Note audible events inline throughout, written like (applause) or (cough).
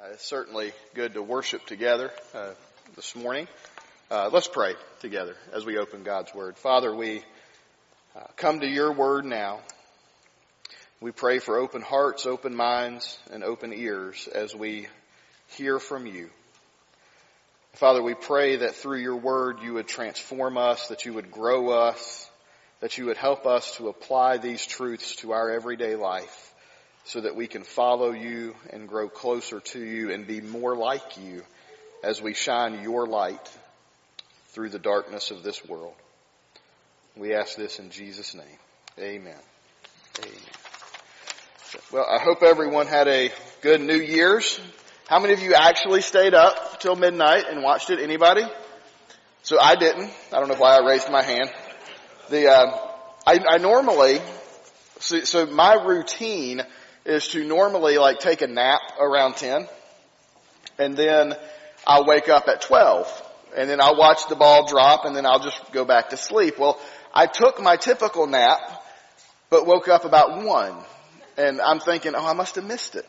Uh, it's certainly good to worship together uh, this morning. Uh, let's pray together as we open God's Word. Father, we uh, come to your Word now. We pray for open hearts, open minds, and open ears as we hear from you. Father, we pray that through your Word you would transform us, that you would grow us, that you would help us to apply these truths to our everyday life so that we can follow you and grow closer to you and be more like you as we shine your light through the darkness of this world. We ask this in Jesus' name. Amen. Amen. Well, I hope everyone had a good New Year's. How many of you actually stayed up till midnight and watched it? Anybody? So I didn't. I don't know why I raised my hand. The uh, I, I normally so, so my routine is to normally like take a nap around 10 and then I'll wake up at 12 and then I'll watch the ball drop and then I'll just go back to sleep. Well, I took my typical nap but woke up about 1 and I'm thinking, oh, I must have missed it.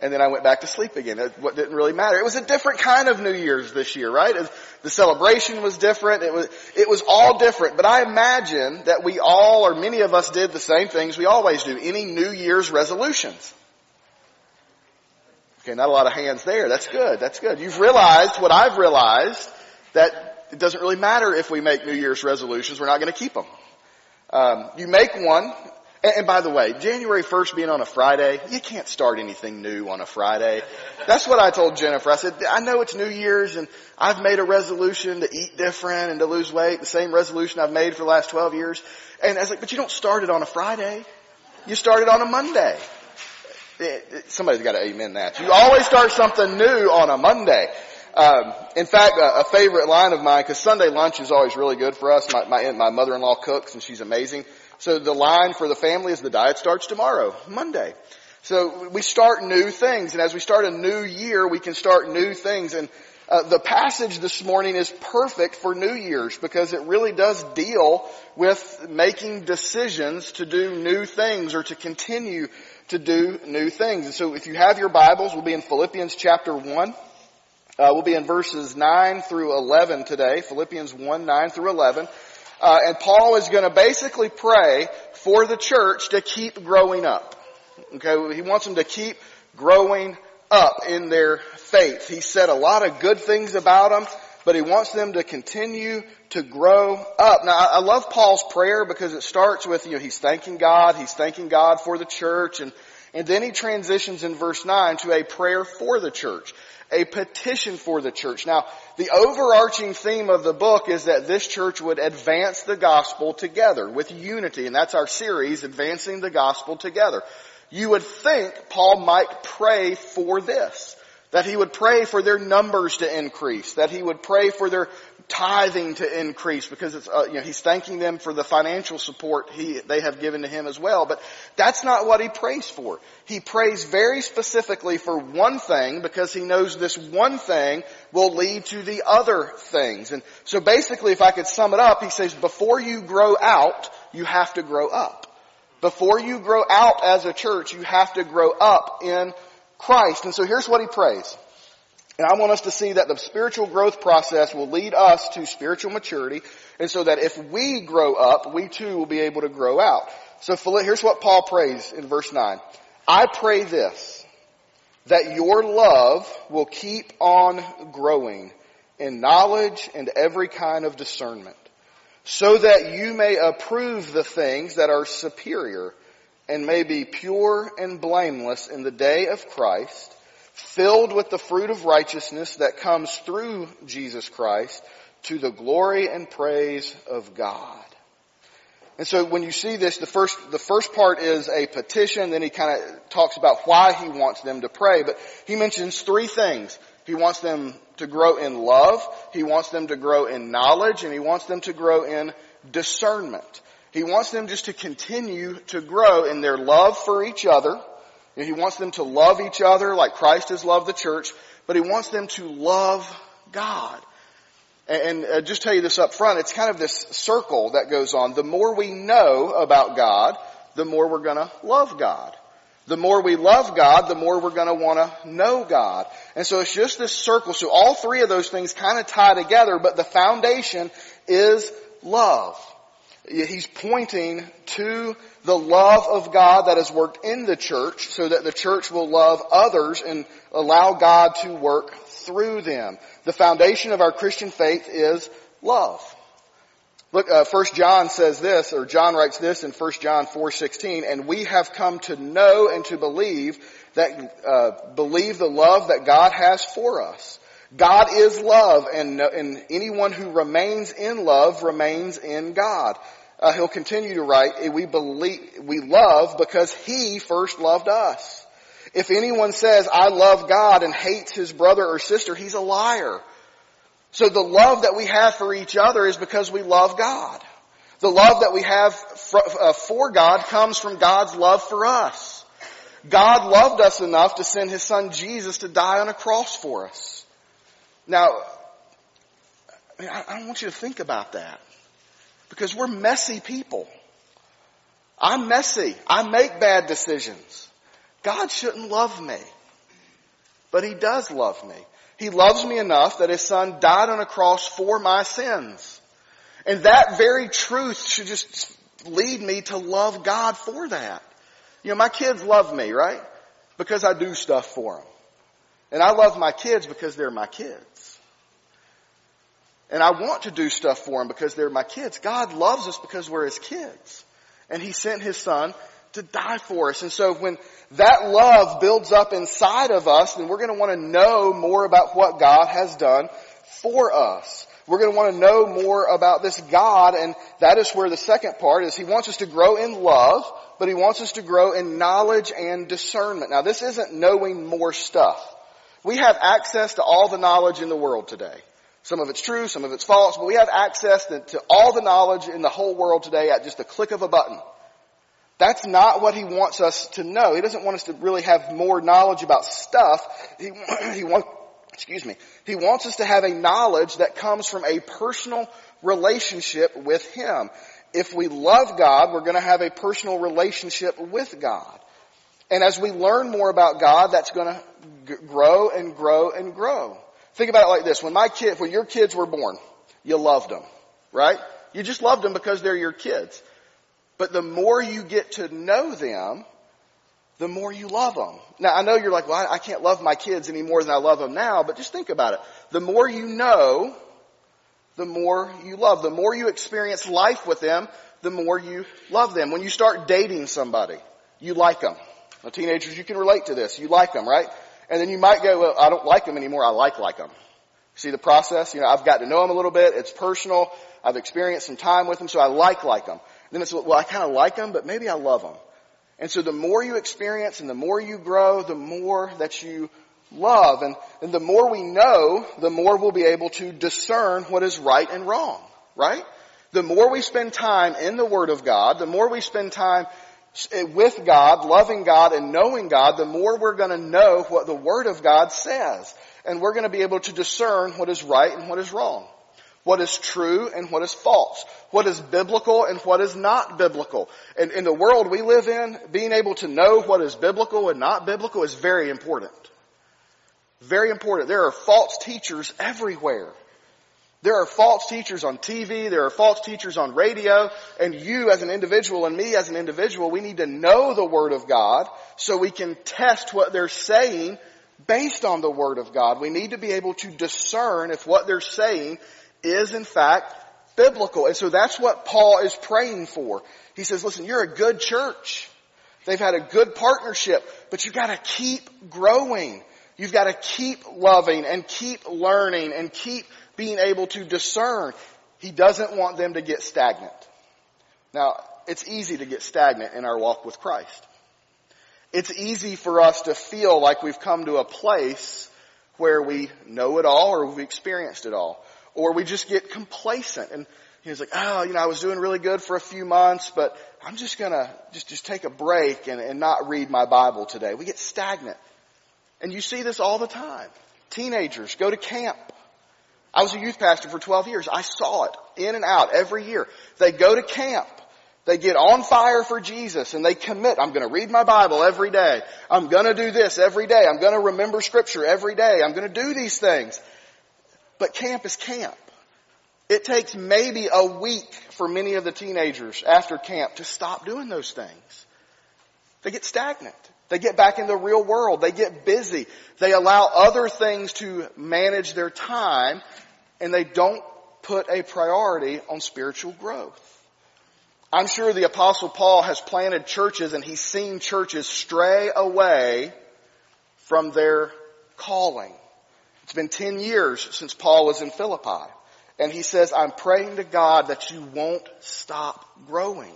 And then I went back to sleep again. It didn't really matter. It was a different kind of New Year's this year, right? The celebration was different. It was, it was all different. But I imagine that we all, or many of us did the same things we always do. Any New Year's resolutions. Okay, not a lot of hands there. That's good. That's good. You've realized what I've realized that it doesn't really matter if we make New Year's resolutions. We're not going to keep them. Um, you make one and, and by the way, January 1st being on a Friday, you can't start anything new on a Friday. That's what I told Jennifer. I said, I know it's New Year's and I've made a resolution to eat different and to lose weight, the same resolution I've made for the last 12 years. And I was like, but you don't start it on a Friday. You start it on a Monday. Somebody's got to amen that. You always start something new on a Monday. Um, in fact, a, a, favorite line of mine, because Sunday lunch is always really good for us. My, my, my mother-in-law cooks, and she's amazing. So the line for the family is the diet starts tomorrow, Monday. So we start new things, and as we start a new year, we can start new things. And uh, the passage this morning is perfect for New Year's because it really does deal with making decisions to do new things or to continue to do new things. And so if you have your Bibles, we'll be in Philippians chapter 1. Uh, we'll be in verses 9 through 11 today. Philippians 1, 9 through 11. Uh, and Paul is going to basically pray for the church to keep growing up. Okay, he wants them to keep growing up in their faith. He said a lot of good things about them, but he wants them to continue to grow up. Now, I love Paul's prayer because it starts with, you know, he's thanking God, he's thanking God for the church, and, and then he transitions in verse 9 to a prayer for the church a petition for the church. Now, the overarching theme of the book is that this church would advance the gospel together with unity, and that's our series, Advancing the Gospel Together. You would think Paul might pray for this. That he would pray for their numbers to increase. That he would pray for their tithing to increase because it's, uh, you know, he's thanking them for the financial support he, they have given to him as well. But that's not what he prays for. He prays very specifically for one thing because he knows this one thing will lead to the other things. And so basically, if I could sum it up, he says, before you grow out, you have to grow up. Before you grow out as a church, you have to grow up in Christ. And so here's what he prays. And I want us to see that the spiritual growth process will lead us to spiritual maturity. And so that if we grow up, we too will be able to grow out. So here's what Paul prays in verse 9. I pray this, that your love will keep on growing in knowledge and every kind of discernment, so that you may approve the things that are superior and may be pure and blameless in the day of Christ, filled with the fruit of righteousness that comes through Jesus Christ to the glory and praise of God. And so when you see this, the first, the first part is a petition, then he kind of talks about why he wants them to pray, but he mentions three things. He wants them to grow in love, he wants them to grow in knowledge, and he wants them to grow in discernment. He wants them just to continue to grow in their love for each other. He wants them to love each other like Christ has loved the church, but he wants them to love God. And uh, just tell you this up front, it's kind of this circle that goes on. The more we know about God, the more we're gonna love God. The The more we love God, the more we're going to want to know God. And so it's just this circle. So all three of those things kind of tie together, but the foundation is love. He's pointing to the love of God that has worked in the church so that the church will love others and allow God to work through them. The foundation of our Christian faith is love. Look, uh, 1 John says this, or John writes this in 1 John 4:16, and we have come to know and to believe that uh, believe the love that God has for us. God is love, and, and anyone who remains in love remains in God. Uh, he'll continue to write, we believe, we love because He first loved us. If anyone says, I love God and hates his brother or sister, he's a liar. So the love that we have for each other is because we love God. The love that we have uh, for God comes from God's love for us. God loved us enough to send His Son Jesus to die on a cross for us. Now, I mean, I want you to think about that. Because we're messy people. I'm messy. I make bad decisions. God shouldn't love me. But He does love me. He loves me enough that His Son died on a cross for my sins. And that very truth should just lead me to love God for that. You know, my kids love me, right? Because I do stuff for them. And I love my kids because they're my kids. And I want to do stuff for them because they're my kids. God loves us because we're His kids. And He sent His Son to die for us. And so when that love builds up inside of us, then we're going to want to know more about what God has done for us. We're going to want to know more about this God, and that is where the second part is. He wants us to grow in love, but He wants us to grow in knowledge and discernment. Now this isn't knowing more stuff. We have access to all the knowledge in the world today. Some of it's true, some of it's false, but we have access to, to all the knowledge in the whole world today at just the click of a button. That's not what he wants us to know. He doesn't want us to really have more knowledge about stuff. He, (clears throat) he wants, excuse me, he wants us to have a knowledge that comes from a personal relationship with him. If we love God, we're going to have a personal relationship with God. And as we learn more about God, that's going to g- grow and grow and grow. Think about it like this. When my kid, when your kids were born, you loved them, right? You just loved them because they're your kids. But the more you get to know them, the more you love them. Now I know you're like, well, I, can't love my kids any more than I love them now, but just think about it. The more you know, the more you love. The more you experience life with them, the more you love them. When you start dating somebody, you like them. Now teenagers, you can relate to this. You like them, right? And then you might go, well, I don't like them anymore. I like like them. See the process? You know, I've got to know them a little bit. It's personal. I've experienced some time with them, so I like like them. Then it's, well, I kind of like them, but maybe I love them. And so the more you experience and the more you grow, the more that you love. And, and the more we know, the more we'll be able to discern what is right and wrong. Right? The more we spend time in the Word of God, the more we spend time Eh, with God, loving God and knowing God, the more we're going to know what the Word of God says. And we're going to be able to discern what is right and what is wrong what is true and what is false, what is biblical and what is not biblical. And in the world we live in, being able to know what is biblical and not biblical is very important. Very important. There are false teachers everywhere. There are false teachers on TV, there are false teachers on radio, and you as an individual and me as an individual, we need to know the Word of God so we can test what they're saying based on the Word of God. We need to be able to discern if what they're saying is in fact biblical. And so that's what Paul is praying for. He says, listen, you're a good church. They've had a good partnership, but you've got to keep growing. You've got to keep loving and keep learning and keep being able to discern. He doesn't want them to get stagnant. Now, it's easy to get stagnant in our walk with Christ. It's easy for us to feel like we've come to a place where we know it all or we've experienced it all. Or we just get complacent and he's like, oh, you know, I was doing really good for a few months, but I'm just gonna just, just take a break and, and not read my Bible today. We get stagnant. And you see this all the time. Teenagers go to camp. I was a youth pastor for 12 years. I saw it in and out every year. They go to camp. They get on fire for Jesus and they commit. I'm going to read my Bible every day. I'm going to do this every day. I'm going to remember scripture every day. I'm going to do these things. But camp is camp. It takes maybe a week for many of the teenagers after camp to stop doing those things. They get stagnant. They get back in the real world. They get busy. They allow other things to manage their time and they don't put a priority on spiritual growth. I'm sure the apostle Paul has planted churches and he's seen churches stray away from their calling. It's been 10 years since Paul was in Philippi. And he says, I'm praying to God that you won't stop growing.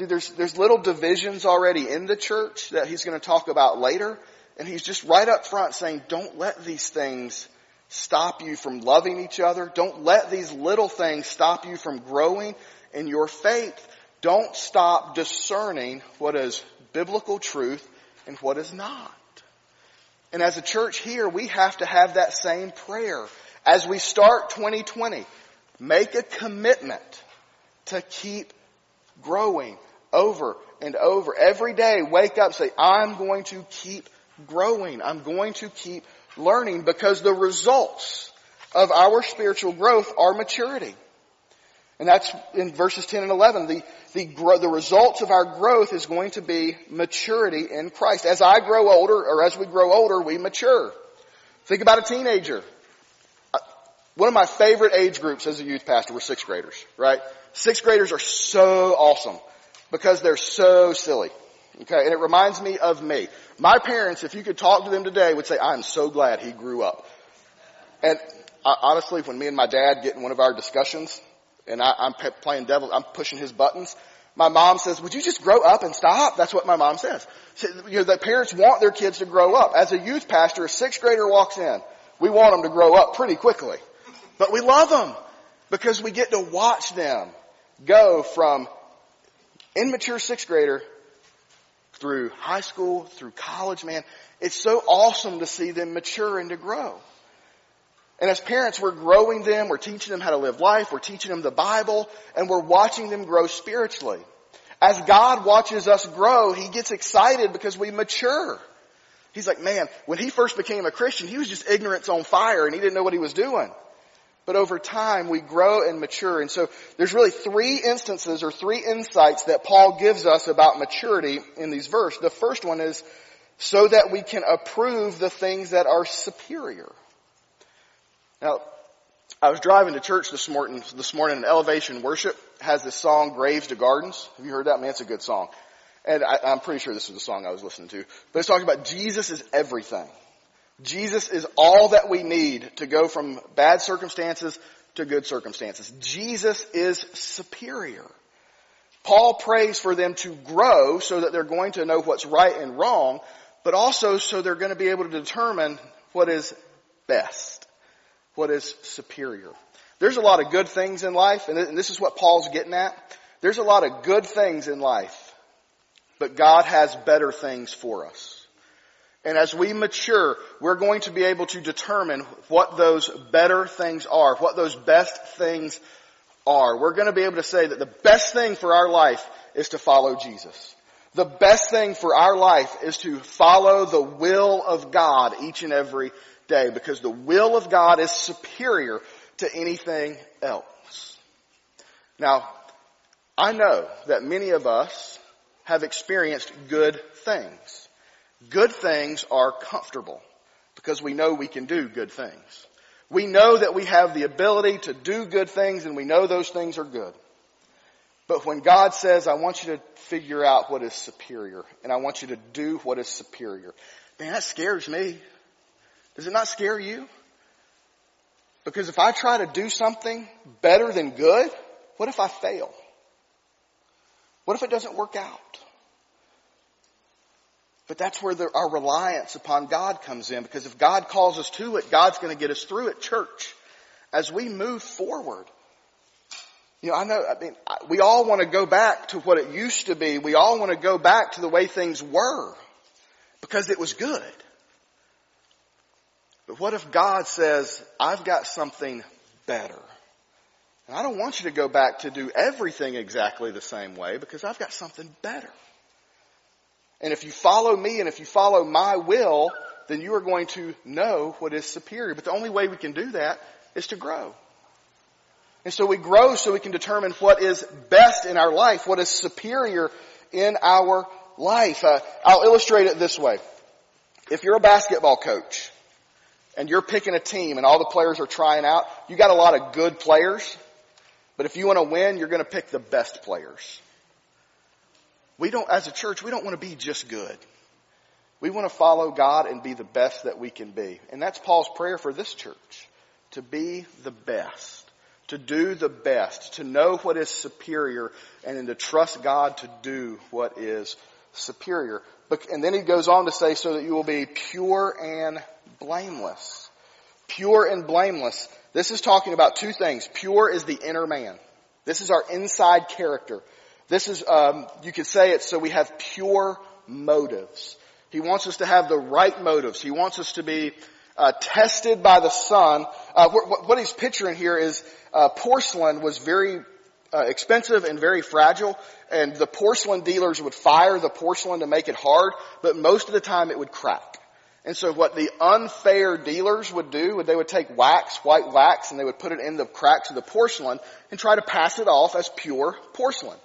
See, there's, there's little divisions already in the church that he's going to talk about later. And he's just right up front saying, don't let these things stop you from loving each other. Don't let these little things stop you from growing in your faith. Don't stop discerning what is biblical truth and what is not. And as a church here, we have to have that same prayer. As we start 2020, make a commitment to keep growing over and over. Every day, wake up, say, I'm going to keep growing. I'm going to keep learning because the results of our spiritual growth are maturity. And that's in verses 10 and 11. The, the, the results of our growth is going to be maturity in Christ. As I grow older, or as we grow older, we mature. Think about a teenager. Uh, one of my favorite age groups as a youth pastor were sixth graders, right? Sixth graders are so awesome because they're so silly. Okay, and it reminds me of me. My parents, if you could talk to them today, would say, I'm so glad he grew up. And uh, honestly, when me and my dad get in one of our discussions, and I, am playing devil. I'm pushing his buttons. My mom says, would you just grow up and stop? That's what my mom says. You know, the parents want their kids to grow up. As a youth pastor, a sixth grader walks in. We want them to grow up pretty quickly. But we love them because we get to watch them go from immature sixth grader through high school, through college, man. It's so awesome to see them mature and to grow. And as parents, we're growing them, we're teaching them how to live life, we're teaching them the Bible, and we're watching them grow spiritually. As God watches us grow, He gets excited because we mature. He's like, man, when he first became a Christian, he was just ignorance on fire and he didn't know what he was doing. But over time, we grow and mature. And so there's really three instances or three insights that Paul gives us about maturity in these verses. The first one is so that we can approve the things that are superior. Now, I was driving to church this morning, this morning and Elevation Worship has this song, Graves to Gardens. Have you heard that? Man, it's a good song. And I, I'm pretty sure this was the song I was listening to. But it's talking about Jesus is everything. Jesus is all that we need to go from bad circumstances to good circumstances. Jesus is superior. Paul prays for them to grow so that they're going to know what's right and wrong, but also so they're going to be able to determine what is best what is superior. There's a lot of good things in life, and this is what Paul's getting at. There's a lot of good things in life, but God has better things for us. And as we mature, we're going to be able to determine what those better things are, what those best things are. We're going to be able to say that the best thing for our life is to follow Jesus. The best thing for our life is to follow the will of God each and every day because the will of God is superior to anything else. Now, I know that many of us have experienced good things. Good things are comfortable because we know we can do good things. We know that we have the ability to do good things and we know those things are good. But when God says, I want you to figure out what is superior and I want you to do what is superior, man, that scares me. Does it not scare you? Because if I try to do something better than good, what if I fail? What if it doesn't work out? But that's where the, our reliance upon God comes in because if God calls us to it, God's going to get us through it, church. As we move forward, you know, I know, I mean, we all want to go back to what it used to be. We all want to go back to the way things were because it was good. But what if God says, I've got something better? And I don't want you to go back to do everything exactly the same way because I've got something better. And if you follow me and if you follow my will, then you are going to know what is superior. But the only way we can do that is to grow. And so we grow so we can determine what is best in our life, what is superior in our life. Uh, I'll illustrate it this way. If you're a basketball coach and you're picking a team and all the players are trying out, you got a lot of good players, but if you want to win, you're going to pick the best players. We don't, as a church, we don't want to be just good. We want to follow God and be the best that we can be. And that's Paul's prayer for this church. To be the best. To do the best. To know what is superior and then to trust God to do what is superior. And then he goes on to say, so that you will be pure and blameless. Pure and blameless. This is talking about two things. Pure is the inner man. This is our inside character. This is, um, you could say it so we have pure motives. He wants us to have the right motives. He wants us to be uh, tested by the sun. Uh, what, what, he's picturing here is uh, porcelain was very uh, expensive and very fragile, and the porcelain dealers would fire the porcelain to make it hard, but most of the time it would crack. And so what the unfair dealers would do, they would take wax, white wax, and they would put it in the cracks of the porcelain and try to pass it off as pure porcelain.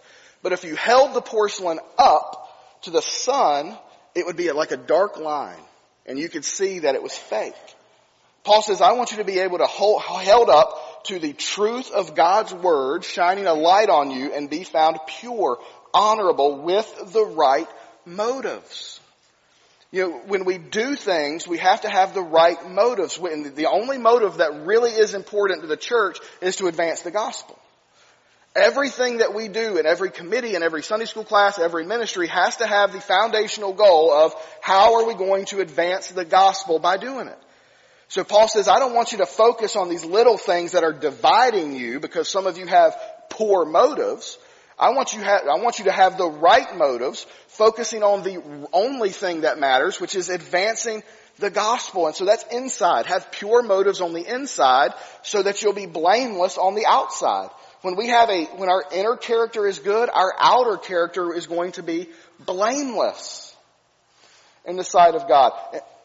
But if you held the porcelain up to the sun, it would be like a dark line, and you could see that it was fake. Paul says, I want you to be able to hold, held up to the truth of God's word, shining a light on you and be found pure, honorable with the right motives. You know, when we do things, we have to have the right motives. The only motive that really is important to the church is to advance the gospel. Everything that we do in every committee and every Sunday school class, every ministry has to have the foundational goal of how are we going to advance the gospel by doing it. So Paul says, I don't want you to focus on these little things that are dividing you because some of you have poor motives. I want you, ha- I want you to have the right motives, focusing on the only thing that matters, which is advancing the gospel. And so that's inside. Have pure motives on the inside so that you'll be blameless on the outside. When we have a, when our inner character is good, our outer character is going to be blameless in the sight of God.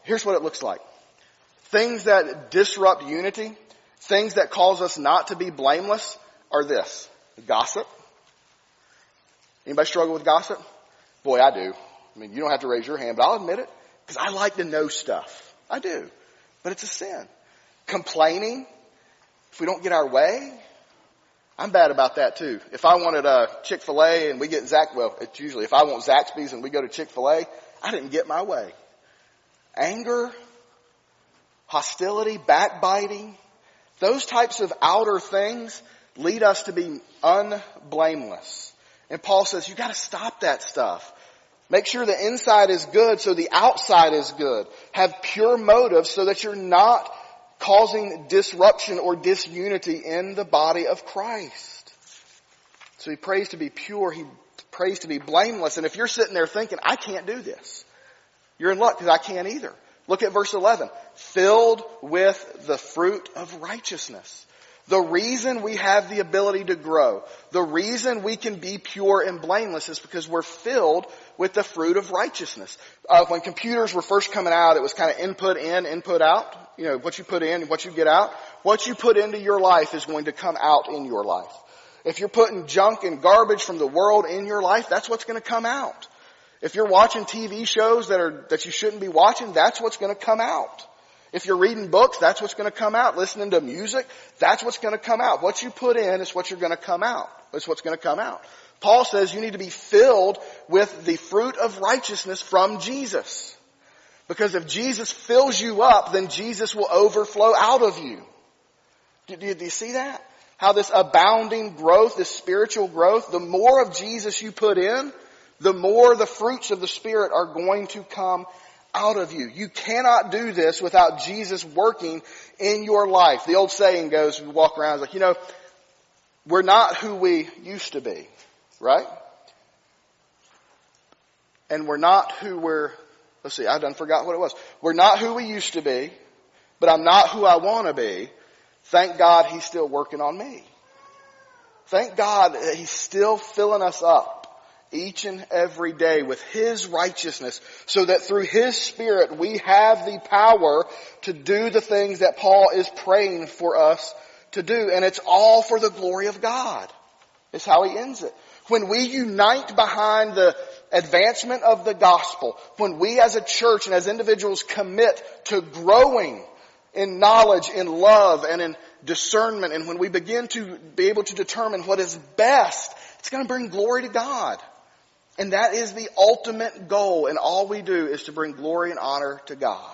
Here's what it looks like. Things that disrupt unity, things that cause us not to be blameless are this. Gossip. Anybody struggle with gossip? Boy, I do. I mean, you don't have to raise your hand, but I'll admit it. Because I like to know stuff. I do. But it's a sin. Complaining. If we don't get our way. I'm bad about that too. If I wanted a Chick-fil-A and we get Zack, well, it's usually if I want Zaxby's and we go to Chick-fil-A, I didn't get my way. Anger, hostility, backbiting, those types of outer things lead us to be unblameless. And Paul says, you gotta stop that stuff. Make sure the inside is good so the outside is good. Have pure motives so that you're not causing disruption or disunity in the body of Christ. So he prays to be pure. He prays to be blameless. And if you're sitting there thinking, I can't do this, you're in luck because I can't either. Look at verse 11. Filled with the fruit of righteousness. The reason we have the ability to grow, the reason we can be pure and blameless is because we're filled with the fruit of righteousness. Uh, when computers were first coming out, it was kind of input in, input out. You know, what you put in, what you get out. What you put into your life is going to come out in your life. If you're putting junk and garbage from the world in your life, that's what's going to come out. If you're watching TV shows that are, that you shouldn't be watching, that's what's going to come out. If you're reading books, that's what's going to come out. Listening to music, that's what's going to come out. What you put in is what you're going to come out. It's what's going to come out. Paul says you need to be filled with the fruit of righteousness from Jesus. Because if Jesus fills you up, then Jesus will overflow out of you. Do, do, do you see that? How this abounding growth, this spiritual growth, the more of Jesus you put in, the more the fruits of the Spirit are going to come out of you. You cannot do this without Jesus working in your life. The old saying goes, we walk around, it's like, you know, we're not who we used to be, right? And we're not who we're, let's see, I done forgot what it was. We're not who we used to be, but I'm not who I want to be. Thank God he's still working on me. Thank God that He's still filling us up each and every day with His righteousness so that through His Spirit we have the power to do the things that Paul is praying for us to do. And it's all for the glory of God. Is how he ends it. When we unite behind the advancement of the gospel, when we as a church and as individuals commit to growing in knowledge, in love, and in discernment, and when we begin to be able to determine what is best, it's going to bring glory to God. And that is the ultimate goal, and all we do is to bring glory and honor to God.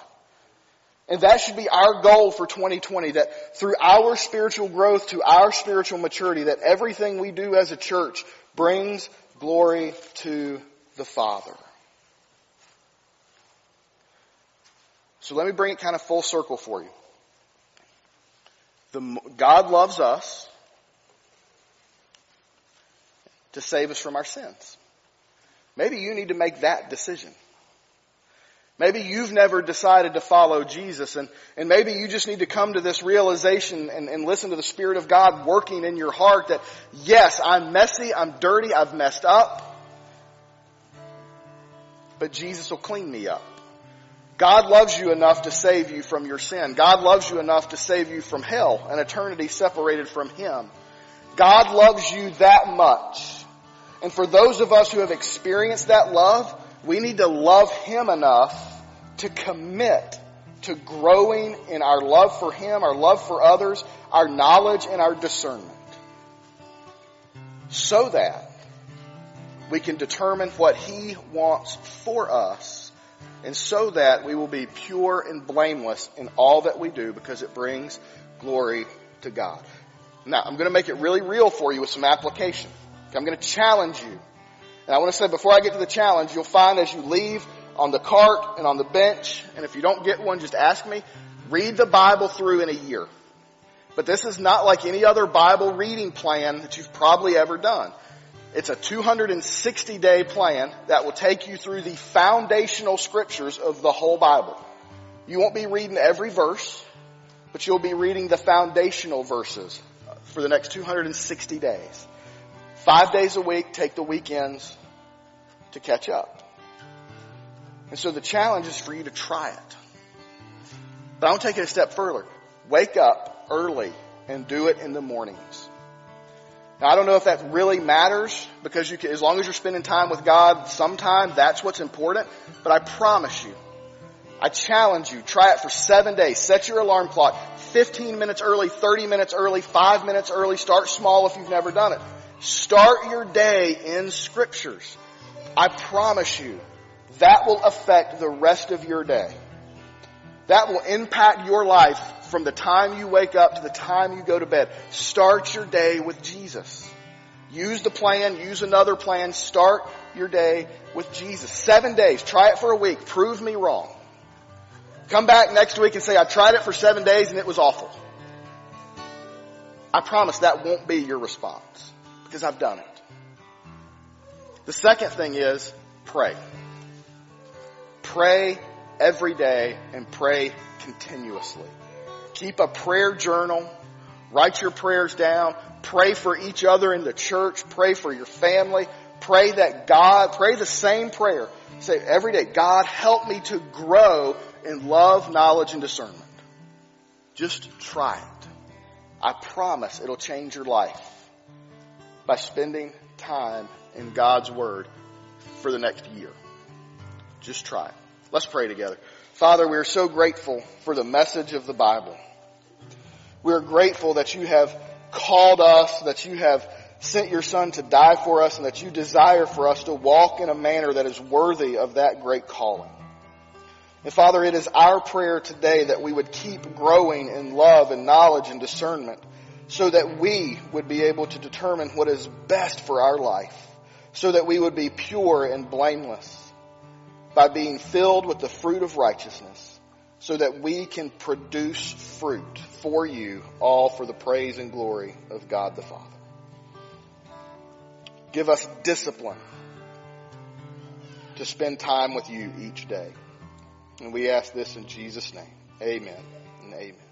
And that should be our goal for 2020, that through our spiritual growth to our spiritual maturity, that everything we do as a church brings glory to the Father. So let me bring it kind of full circle for you. The, God loves us to save us from our sins. Maybe you need to make that decision. Maybe you've never decided to follow Jesus and, and maybe you just need to come to this realization and, and listen to the Spirit of God working in your heart that yes, I'm messy, I'm dirty, I've messed up, but Jesus will clean me up. God loves you enough to save you from your sin. God loves you enough to save you from hell, an eternity separated from Him. God loves you that much. And for those of us who have experienced that love, we need to love Him enough to commit to growing in our love for Him, our love for others, our knowledge and our discernment. So that we can determine what He wants for us and so that we will be pure and blameless in all that we do because it brings glory to God. Now, I'm going to make it really real for you with some application. I'm going to challenge you and I want to say before I get to the challenge, you'll find as you leave on the cart and on the bench, and if you don't get one, just ask me, read the Bible through in a year. But this is not like any other Bible reading plan that you've probably ever done. It's a 260 day plan that will take you through the foundational scriptures of the whole Bible. You won't be reading every verse, but you'll be reading the foundational verses for the next 260 days. Five days a week, take the weekends to catch up. And so the challenge is for you to try it. But I want to take it a step further. Wake up early and do it in the mornings. Now I don't know if that really matters because you can, as long as you're spending time with God sometime, that's what's important. But I promise you, I challenge you, try it for seven days. Set your alarm clock 15 minutes early, 30 minutes early, 5 minutes early. Start small if you've never done it. Start your day in scriptures. I promise you, that will affect the rest of your day. That will impact your life from the time you wake up to the time you go to bed. Start your day with Jesus. Use the plan, use another plan, start your day with Jesus. Seven days, try it for a week, prove me wrong. Come back next week and say, I tried it for seven days and it was awful. I promise that won't be your response because I've done it. The second thing is pray. Pray every day and pray continuously. Keep a prayer journal. Write your prayers down. Pray for each other in the church. Pray for your family. Pray that God, pray the same prayer. Say every day, God help me to grow in love, knowledge, and discernment. Just try it. I promise it'll change your life by spending time in God's Word for the next year. Just try it. Let's pray together. Father, we are so grateful for the message of the Bible. We are grateful that you have called us, that you have sent your Son to die for us, and that you desire for us to walk in a manner that is worthy of that great calling. And Father, it is our prayer today that we would keep growing in love and knowledge and discernment so that we would be able to determine what is best for our life, so that we would be pure and blameless by being filled with the fruit of righteousness, so that we can produce fruit for you, all for the praise and glory of God the Father. Give us discipline to spend time with you each day. And we ask this in Jesus' name. Amen and amen.